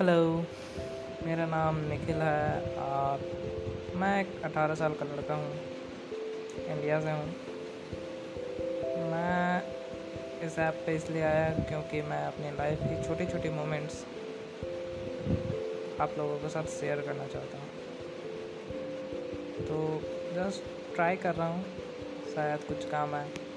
Hello मेरा नाम निखिल है और मैं एक अठारह साल का लड़का हूँ इंडिया से हूँ। मैं इस ऐप पे इसलिए आया क्योंकि मैं अपनी लाइफ की छोटी छोटी मोमेंट्स आप लोगों के साथ शेयर करना चाहता हूँ। तो जस्ट ट्राई कर रहा हूँ, शायद कुछ काम आए।